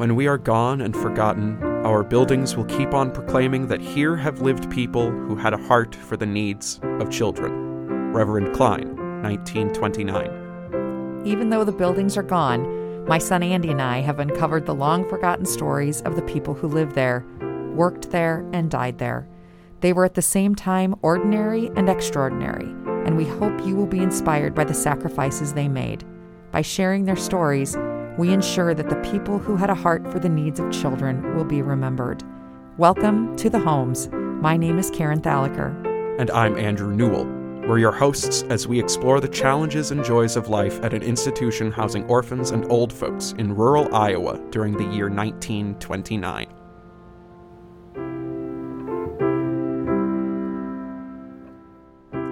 When we are gone and forgotten, our buildings will keep on proclaiming that here have lived people who had a heart for the needs of children. Reverend Klein, 1929. Even though the buildings are gone, my son Andy and I have uncovered the long forgotten stories of the people who lived there, worked there, and died there. They were at the same time ordinary and extraordinary, and we hope you will be inspired by the sacrifices they made. By sharing their stories, we ensure that the people who had a heart for the needs of children will be remembered. Welcome to the Homes. My name is Karen Thalacker. And I'm Andrew Newell. We're your hosts as we explore the challenges and joys of life at an institution housing orphans and old folks in rural Iowa during the year 1929.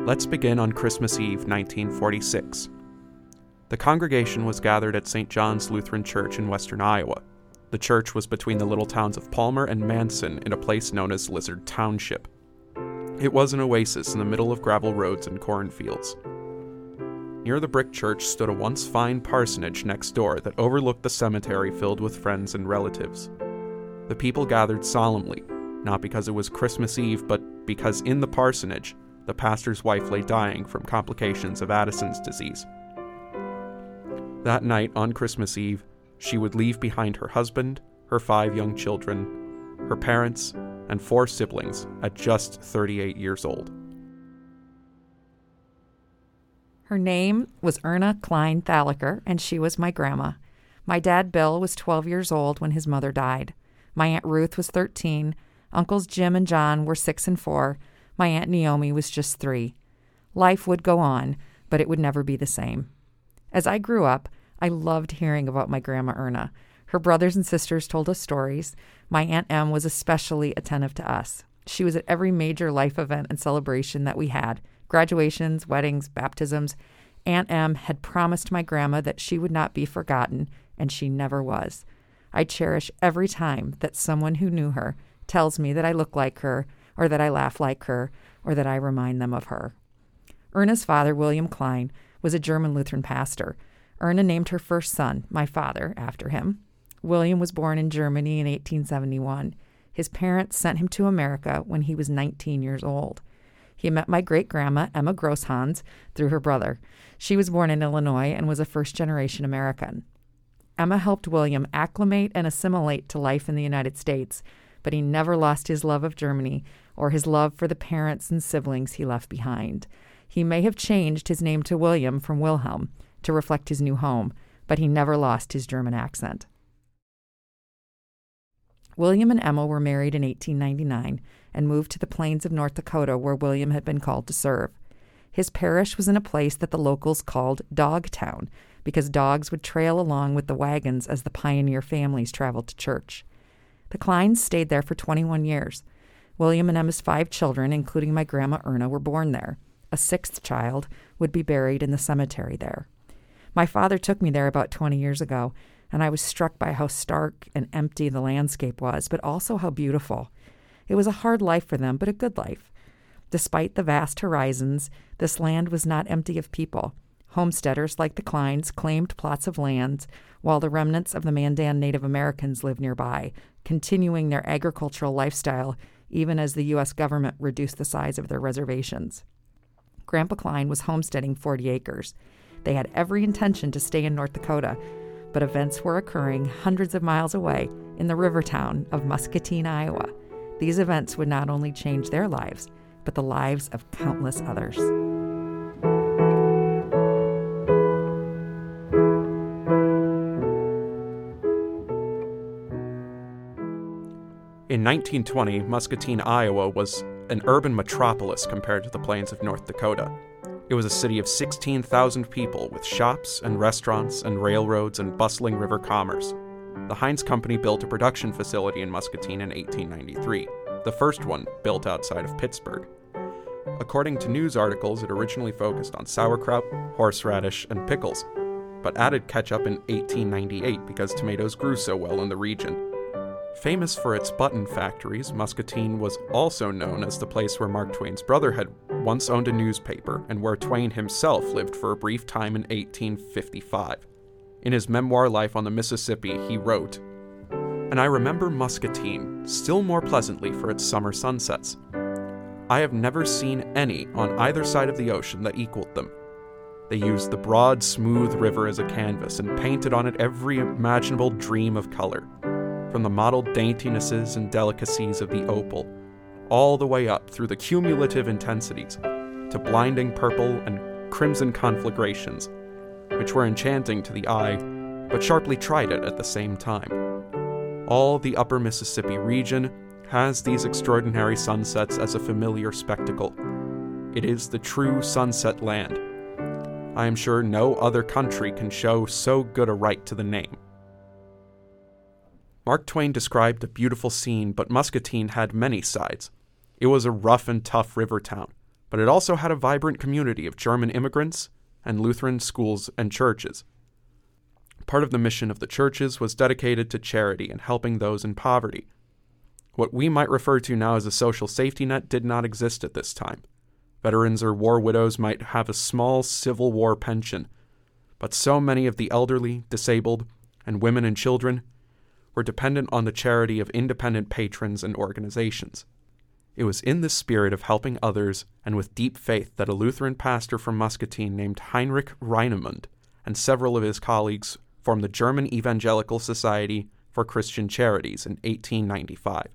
Let's begin on Christmas Eve, 1946. The congregation was gathered at St. John's Lutheran Church in western Iowa. The church was between the little towns of Palmer and Manson in a place known as Lizard Township. It was an oasis in the middle of gravel roads and cornfields. Near the brick church stood a once fine parsonage next door that overlooked the cemetery filled with friends and relatives. The people gathered solemnly, not because it was Christmas Eve, but because in the parsonage, the pastor's wife lay dying from complications of Addison's disease. That night, on Christmas Eve, she would leave behind her husband, her five young children, her parents, and four siblings at just 38 years old. Her name was Erna Klein Thalacker, and she was my grandma. My dad, Bill, was 12 years old when his mother died. My Aunt Ruth was 13. Uncles Jim and John were 6 and 4. My Aunt Naomi was just 3. Life would go on, but it would never be the same. As I grew up, I loved hearing about my grandma Erna. Her brothers and sisters told us stories. My Aunt Em was especially attentive to us. She was at every major life event and celebration that we had graduations, weddings, baptisms. Aunt Em had promised my grandma that she would not be forgotten, and she never was. I cherish every time that someone who knew her tells me that I look like her, or that I laugh like her, or that I remind them of her. Erna's father, William Klein, was a German Lutheran pastor. Erna named her first son, my father, after him. William was born in Germany in 1871. His parents sent him to America when he was 19 years old. He met my great grandma, Emma Grosshans, through her brother. She was born in Illinois and was a first generation American. Emma helped William acclimate and assimilate to life in the United States, but he never lost his love of Germany or his love for the parents and siblings he left behind. He may have changed his name to William from Wilhelm to reflect his new home, but he never lost his German accent. William and Emma were married in 1899 and moved to the plains of North Dakota where William had been called to serve. His parish was in a place that the locals called Dogtown because dogs would trail along with the wagons as the pioneer families traveled to church. The Kleins stayed there for 21 years. William and Emma's five children, including my grandma Erna, were born there a sixth child, would be buried in the cemetery there. My father took me there about 20 years ago, and I was struck by how stark and empty the landscape was, but also how beautiful. It was a hard life for them, but a good life. Despite the vast horizons, this land was not empty of people. Homesteaders like the Kleins claimed plots of land, while the remnants of the Mandan Native Americans lived nearby, continuing their agricultural lifestyle even as the U.S. government reduced the size of their reservations. Grandpa Klein was homesteading 40 acres. They had every intention to stay in North Dakota, but events were occurring hundreds of miles away in the river town of Muscatine, Iowa. These events would not only change their lives, but the lives of countless others. In 1920, Muscatine, Iowa was an urban metropolis compared to the plains of North Dakota. It was a city of 16,000 people with shops and restaurants and railroads and bustling river commerce. The Heinz Company built a production facility in Muscatine in 1893, the first one built outside of Pittsburgh. According to news articles, it originally focused on sauerkraut, horseradish, and pickles, but added ketchup in 1898 because tomatoes grew so well in the region. Famous for its button factories, Muscatine was also known as the place where Mark Twain's brother had once owned a newspaper and where Twain himself lived for a brief time in 1855. In his memoir Life on the Mississippi, he wrote and I remember Muscatine still more pleasantly for its summer sunsets. I have never seen any on either side of the ocean that equaled them. They used the broad, smooth river as a canvas and painted on it every imaginable dream of color, from the mottled daintinesses and delicacies of the opal, all the way up through the cumulative intensities, to blinding purple and crimson conflagrations, which were enchanting to the eye, but sharply trident at the same time. All the upper Mississippi region has these extraordinary sunsets as a familiar spectacle. It is the true sunset land I am sure no other country can show so good a right to the name. Mark Twain described a beautiful scene, but Muscatine had many sides. It was a rough and tough river town, but it also had a vibrant community of German immigrants and Lutheran schools and churches. Part of the mission of the churches was dedicated to charity and helping those in poverty. What we might refer to now as a social safety net did not exist at this time. Veterans or war widows might have a small Civil War pension, but so many of the elderly, disabled, and women and children were dependent on the charity of independent patrons and organizations. It was in this spirit of helping others and with deep faith that a Lutheran pastor from Muscatine named Heinrich Reinemund and several of his colleagues formed the German Evangelical Society for Christian Charities in 1895.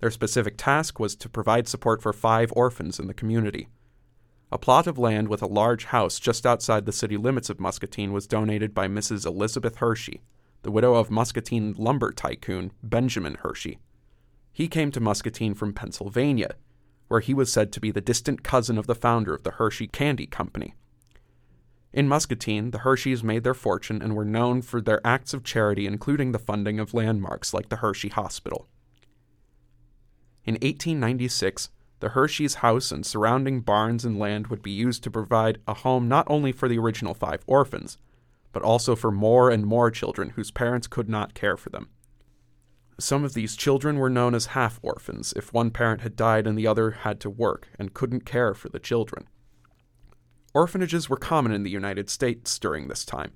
Their specific task was to provide support for five orphans in the community. A plot of land with a large house just outside the city limits of Muscatine was donated by Mrs. Elizabeth Hershey, the widow of Muscatine lumber tycoon Benjamin Hershey. He came to Muscatine from Pennsylvania, where he was said to be the distant cousin of the founder of the Hershey Candy Company. In Muscatine, the Hersheys made their fortune and were known for their acts of charity, including the funding of landmarks like the Hershey Hospital. In 1896, the Hershey's house and surrounding barns and land would be used to provide a home not only for the original five orphans, but also for more and more children whose parents could not care for them. Some of these children were known as half orphans if one parent had died and the other had to work and couldn't care for the children. Orphanages were common in the United States during this time.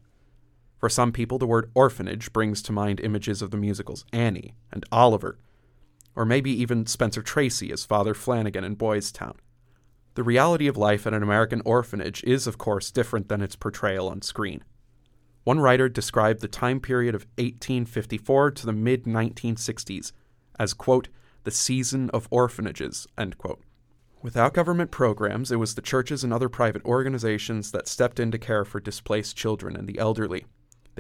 For some people, the word orphanage brings to mind images of the musicals Annie and Oliver or maybe even Spencer Tracy as Father Flanagan in Boys Town. The reality of life at an American orphanage is, of course, different than its portrayal on screen. One writer described the time period of 1854 to the mid 1960s as, quote, the season of orphanages, end quote. Without government programs, it was the churches and other private organizations that stepped in to care for displaced children and the elderly,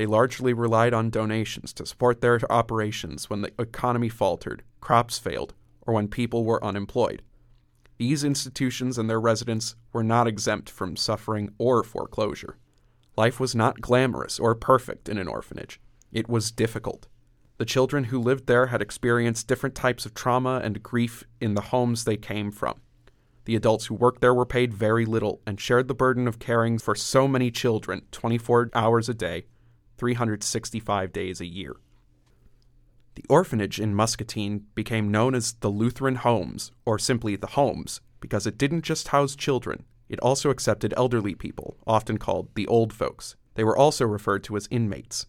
they largely relied on donations to support their operations when the economy faltered, crops failed, or when people were unemployed. These institutions and their residents were not exempt from suffering or foreclosure. Life was not glamorous or perfect in an orphanage. It was difficult. The children who lived there had experienced different types of trauma and grief in the homes they came from. The adults who worked there were paid very little and shared the burden of caring for so many children 24 hours a day 365 days a year. The orphanage in Muscatine became known as the Lutheran Homes, or simply the Homes, because it didn't just house children, it also accepted elderly people, often called the old folks. They were also referred to as inmates.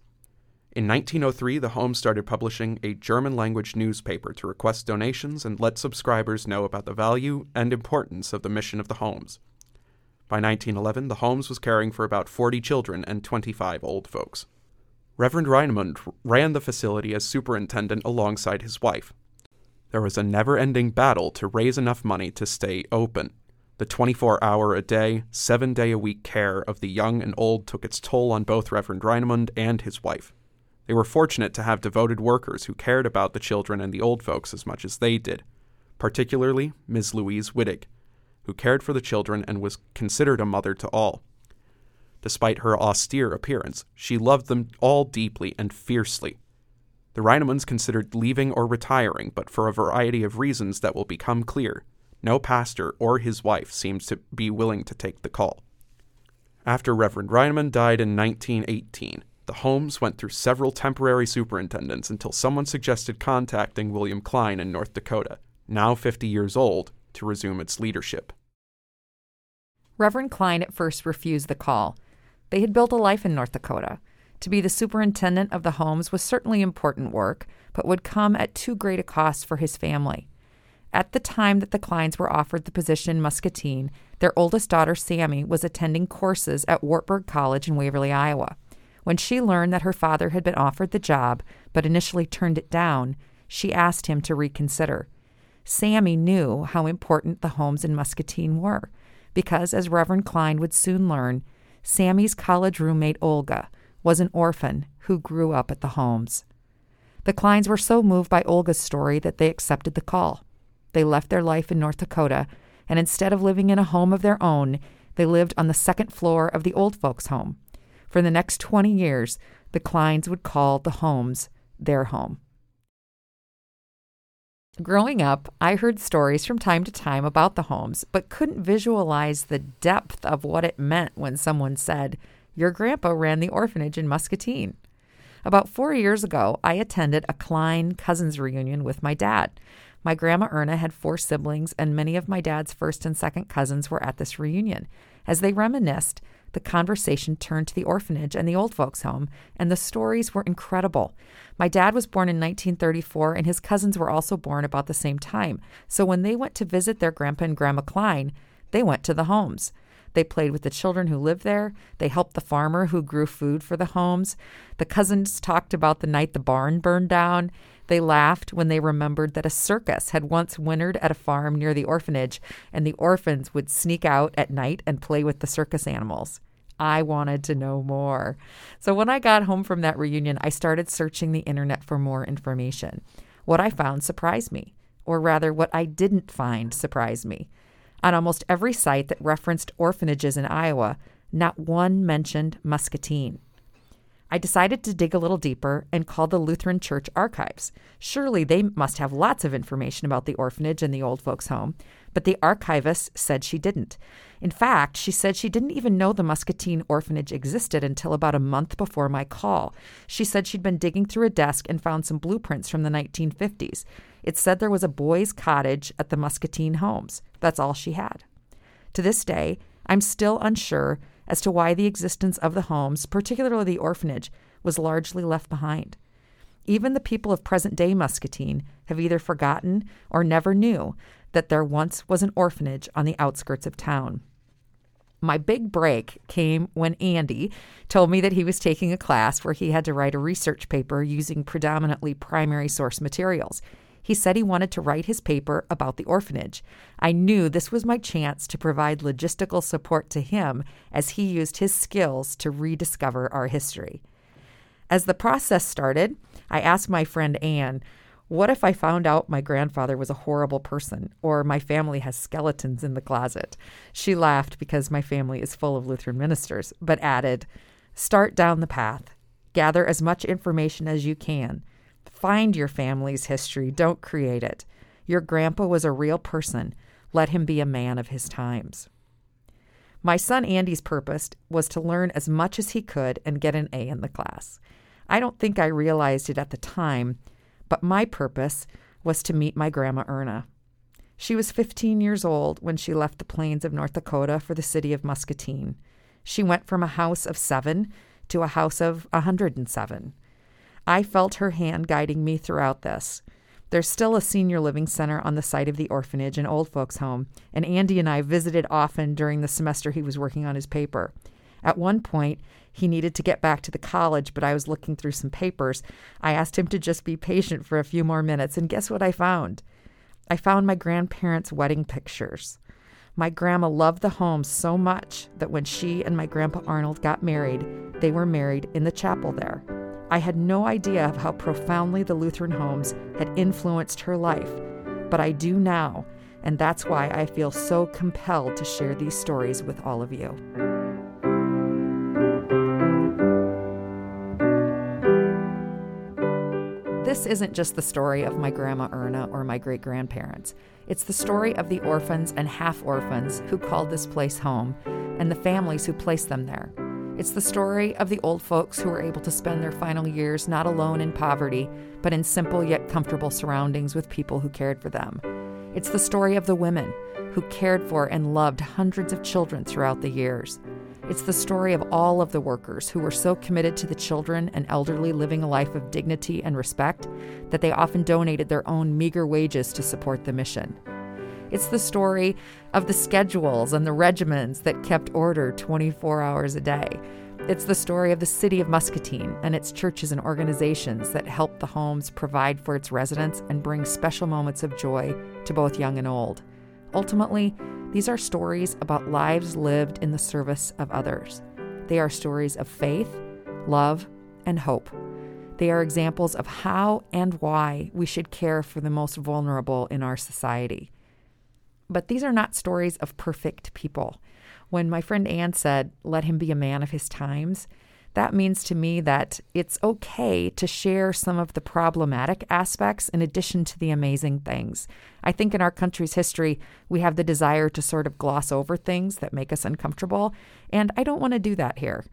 In 1903, the Home started publishing a German language newspaper to request donations and let subscribers know about the value and importance of the mission of the Homes. By 1911, the Homes was caring for about 40 children and 25 old folks. Reverend Reinemund ran the facility as superintendent alongside his wife. There was a never ending battle to raise enough money to stay open. The 24 hour a day, seven day a week care of the young and old took its toll on both Reverend Reinemund and his wife. They were fortunate to have devoted workers who cared about the children and the old folks as much as they did, particularly Miss Louise Wittig, who cared for the children and was considered a mother to all. Despite her austere appearance, she loved them all deeply and fiercely. The Reinemunds considered leaving or retiring, but for a variety of reasons that will become clear, no pastor or his wife seems to be willing to take the call. After Reverend Reinemund died in 1918, the Homes went through several temporary superintendents until someone suggested contacting William Klein in North Dakota, now 50 years old, to resume its leadership. Reverend Klein at first refused the call, they had built a life in North Dakota. To be the superintendent of the homes was certainly important work, but would come at too great a cost for his family. At the time that the Kleins were offered the position in Muscatine, their oldest daughter, Sammy, was attending courses at Wartburg College in Waverly, Iowa. When she learned that her father had been offered the job, but initially turned it down, she asked him to reconsider. Sammy knew how important the homes in Muscatine were, because, as Reverend Klein would soon learn, Sammy's college roommate, Olga, was an orphan who grew up at the homes. The Kleins were so moved by Olga's story that they accepted the call. They left their life in North Dakota, and instead of living in a home of their own, they lived on the second floor of the old folks' home. For the next 20 years, the Kleins would call the homes their home. Growing up, I heard stories from time to time about the homes, but couldn't visualize the depth of what it meant when someone said, Your grandpa ran the orphanage in Muscatine. About four years ago, I attended a Klein cousins reunion with my dad. My grandma Erna had four siblings, and many of my dad's first and second cousins were at this reunion. As they reminisced, the conversation turned to the orphanage and the old folks' home, and the stories were incredible. My dad was born in 1934, and his cousins were also born about the same time. So when they went to visit their grandpa and grandma Klein, they went to the homes. They played with the children who lived there. They helped the farmer who grew food for the homes. The cousins talked about the night the barn burned down. They laughed when they remembered that a circus had once wintered at a farm near the orphanage, and the orphans would sneak out at night and play with the circus animals. I wanted to know more. So when I got home from that reunion, I started searching the internet for more information. What I found surprised me, or rather, what I didn't find surprised me. On almost every site that referenced orphanages in Iowa, not one mentioned Muscatine. I decided to dig a little deeper and called the Lutheran Church Archives. Surely they must have lots of information about the orphanage and the old folks' home, but the archivist said she didn't. In fact, she said she didn't even know the Muscatine orphanage existed until about a month before my call. She said she'd been digging through a desk and found some blueprints from the 1950s. It said there was a boys' cottage at the Muscatine homes. That's all she had. To this day, I'm still unsure as to why the existence of the homes, particularly the orphanage, was largely left behind. Even the people of present day Muscatine have either forgotten or never knew that there once was an orphanage on the outskirts of town. My big break came when Andy told me that he was taking a class where he had to write a research paper using predominantly primary source materials. He said he wanted to write his paper about the orphanage. I knew this was my chance to provide logistical support to him as he used his skills to rediscover our history. As the process started, I asked my friend Anne, What if I found out my grandfather was a horrible person or my family has skeletons in the closet? She laughed because my family is full of Lutheran ministers, but added, Start down the path. Gather as much information as you can. Find your family's history, don't create it. Your grandpa was a real person. Let him be a man of his times. My son Andy's purpose was to learn as much as he could and get an A in the class. I don't think I realized it at the time, but my purpose was to meet my grandma Erna. She was 15 years old when she left the plains of North Dakota for the city of Muscatine. She went from a house of seven to a house of a 107. I felt her hand guiding me throughout this. There's still a senior living center on the site of the orphanage and old folks' home, and Andy and I visited often during the semester he was working on his paper. At one point, he needed to get back to the college, but I was looking through some papers. I asked him to just be patient for a few more minutes, and guess what I found? I found my grandparents' wedding pictures. My grandma loved the home so much that when she and my grandpa Arnold got married, they were married in the chapel there. I had no idea of how profoundly the Lutheran homes had influenced her life, but I do now, and that's why I feel so compelled to share these stories with all of you. This isn't just the story of my grandma Erna or my great grandparents. It's the story of the orphans and half orphans who called this place home and the families who placed them there. It's the story of the old folks who were able to spend their final years not alone in poverty, but in simple yet comfortable surroundings with people who cared for them. It's the story of the women who cared for and loved hundreds of children throughout the years. It's the story of all of the workers who were so committed to the children and elderly living a life of dignity and respect that they often donated their own meager wages to support the mission. It's the story of the schedules and the regiments that kept order 24 hours a day. It's the story of the city of Muscatine and its churches and organizations that help the homes provide for its residents and bring special moments of joy to both young and old. Ultimately, these are stories about lives lived in the service of others. They are stories of faith, love, and hope. They are examples of how and why we should care for the most vulnerable in our society. But these are not stories of perfect people. When my friend Anne said, let him be a man of his times, that means to me that it's okay to share some of the problematic aspects in addition to the amazing things. I think in our country's history, we have the desire to sort of gloss over things that make us uncomfortable, and I don't want to do that here.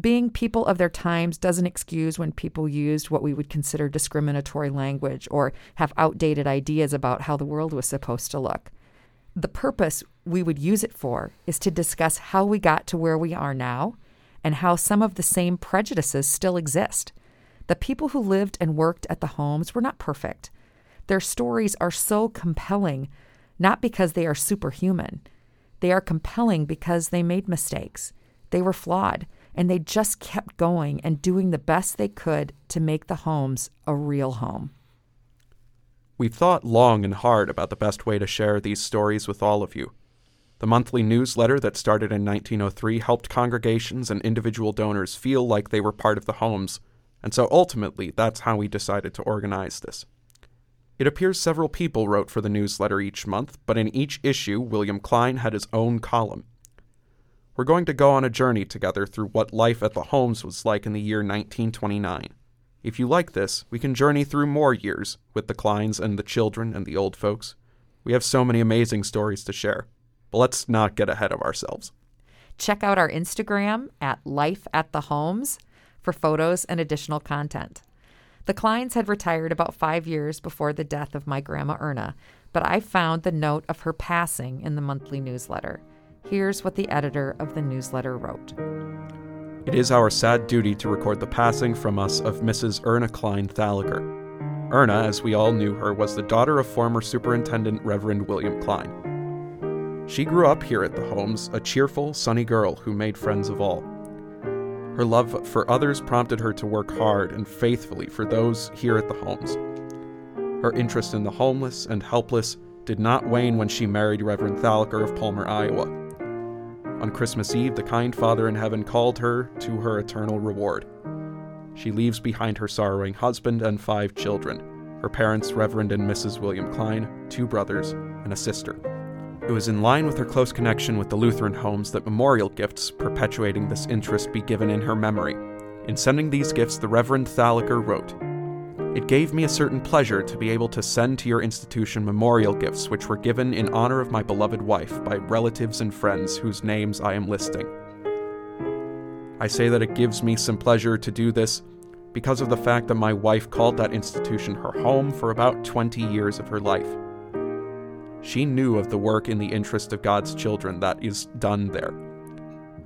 Being people of their times doesn't excuse when people used what we would consider discriminatory language or have outdated ideas about how the world was supposed to look. The purpose we would use it for is to discuss how we got to where we are now and how some of the same prejudices still exist. The people who lived and worked at the homes were not perfect. Their stories are so compelling, not because they are superhuman. They are compelling because they made mistakes. They were flawed, and they just kept going and doing the best they could to make the homes a real home. We've thought long and hard about the best way to share these stories with all of you. The monthly newsletter that started in 1903 helped congregations and individual donors feel like they were part of the homes, and so ultimately that's how we decided to organize this. It appears several people wrote for the newsletter each month, but in each issue, William Klein had his own column. We're going to go on a journey together through what life at the homes was like in the year 1929. If you like this, we can journey through more years with the Kleins and the children and the old folks. We have so many amazing stories to share. But let's not get ahead of ourselves. Check out our Instagram at Life at the Homes for photos and additional content. The Kleins had retired about five years before the death of my grandma Erna, but I found the note of her passing in the monthly newsletter. Here's what the editor of the newsletter wrote. It is our sad duty to record the passing from us of Mrs. Erna Klein Thalacker. Erna, as we all knew her, was the daughter of former Superintendent Reverend William Klein. She grew up here at the Homes, a cheerful, sunny girl who made friends of all. Her love for others prompted her to work hard and faithfully for those here at the Homes. Her interest in the homeless and helpless did not wane when she married Reverend Thalacker of Palmer, Iowa. On Christmas Eve, the kind Father in heaven called her to her eternal reward. She leaves behind her sorrowing husband and five children her parents, Reverend and Mrs. William Klein, two brothers, and a sister. It was in line with her close connection with the Lutheran homes that memorial gifts perpetuating this interest be given in her memory. In sending these gifts, the Reverend Thalacker wrote, It gave me a certain pleasure to be able to send to your institution memorial gifts which were given in honor of my beloved wife by relatives and friends whose names I am listing. I say that it gives me some pleasure to do this because of the fact that my wife called that institution her home for about 20 years of her life. She knew of the work in the interest of God's children that is done there,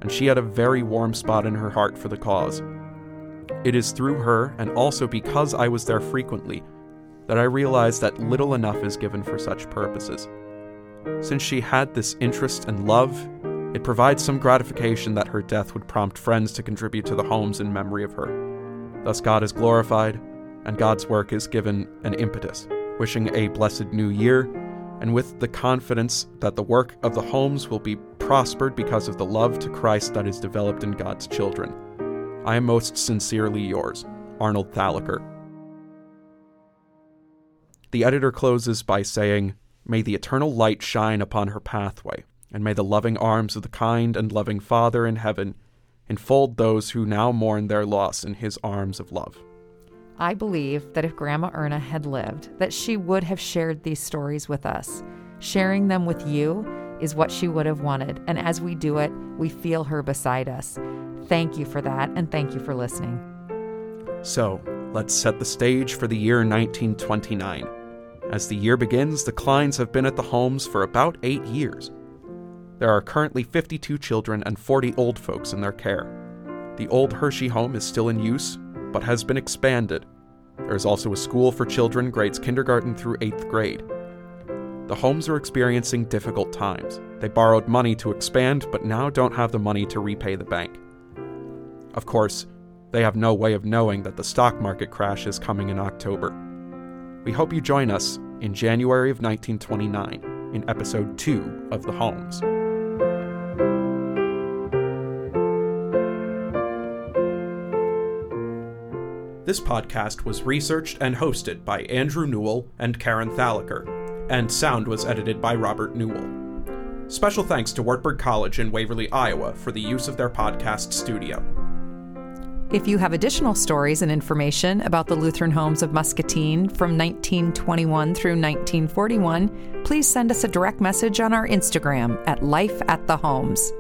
and she had a very warm spot in her heart for the cause. It is through her, and also because I was there frequently, that I realized that little enough is given for such purposes. Since she had this interest and love, it provides some gratification that her death would prompt friends to contribute to the homes in memory of her. Thus, God is glorified, and God's work is given an impetus. Wishing a blessed new year and with the confidence that the work of the homes will be prospered because of the love to Christ that is developed in God's children. I am most sincerely yours, Arnold Thalacker. The editor closes by saying, May the eternal light shine upon her pathway, and may the loving arms of the kind and loving Father in heaven enfold those who now mourn their loss in his arms of love. I believe that if Grandma Erna had lived, that she would have shared these stories with us. Sharing them with you is what she would have wanted, and as we do it, we feel her beside us. Thank you for that, and thank you for listening. So, let's set the stage for the year 1929. As the year begins, the Kleins have been at the homes for about eight years. There are currently 52 children and 40 old folks in their care. The old Hershey home is still in use, but has been expanded. There is also a school for children grades kindergarten through 8th grade. The homes are experiencing difficult times. They borrowed money to expand, but now don't have the money to repay the bank. Of course, they have no way of knowing that the stock market crash is coming in October. We hope you join us in January of 1929 in episode 2 of The Homes. This podcast was researched and hosted by Andrew Newell and Karen Thalacker, and sound was edited by Robert Newell. Special thanks to Wartburg College in Waverly, Iowa for the use of their podcast studio. If you have additional stories and information about the Lutheran homes of Muscatine from 1921 through 1941, please send us a direct message on our Instagram at Life at the Homes.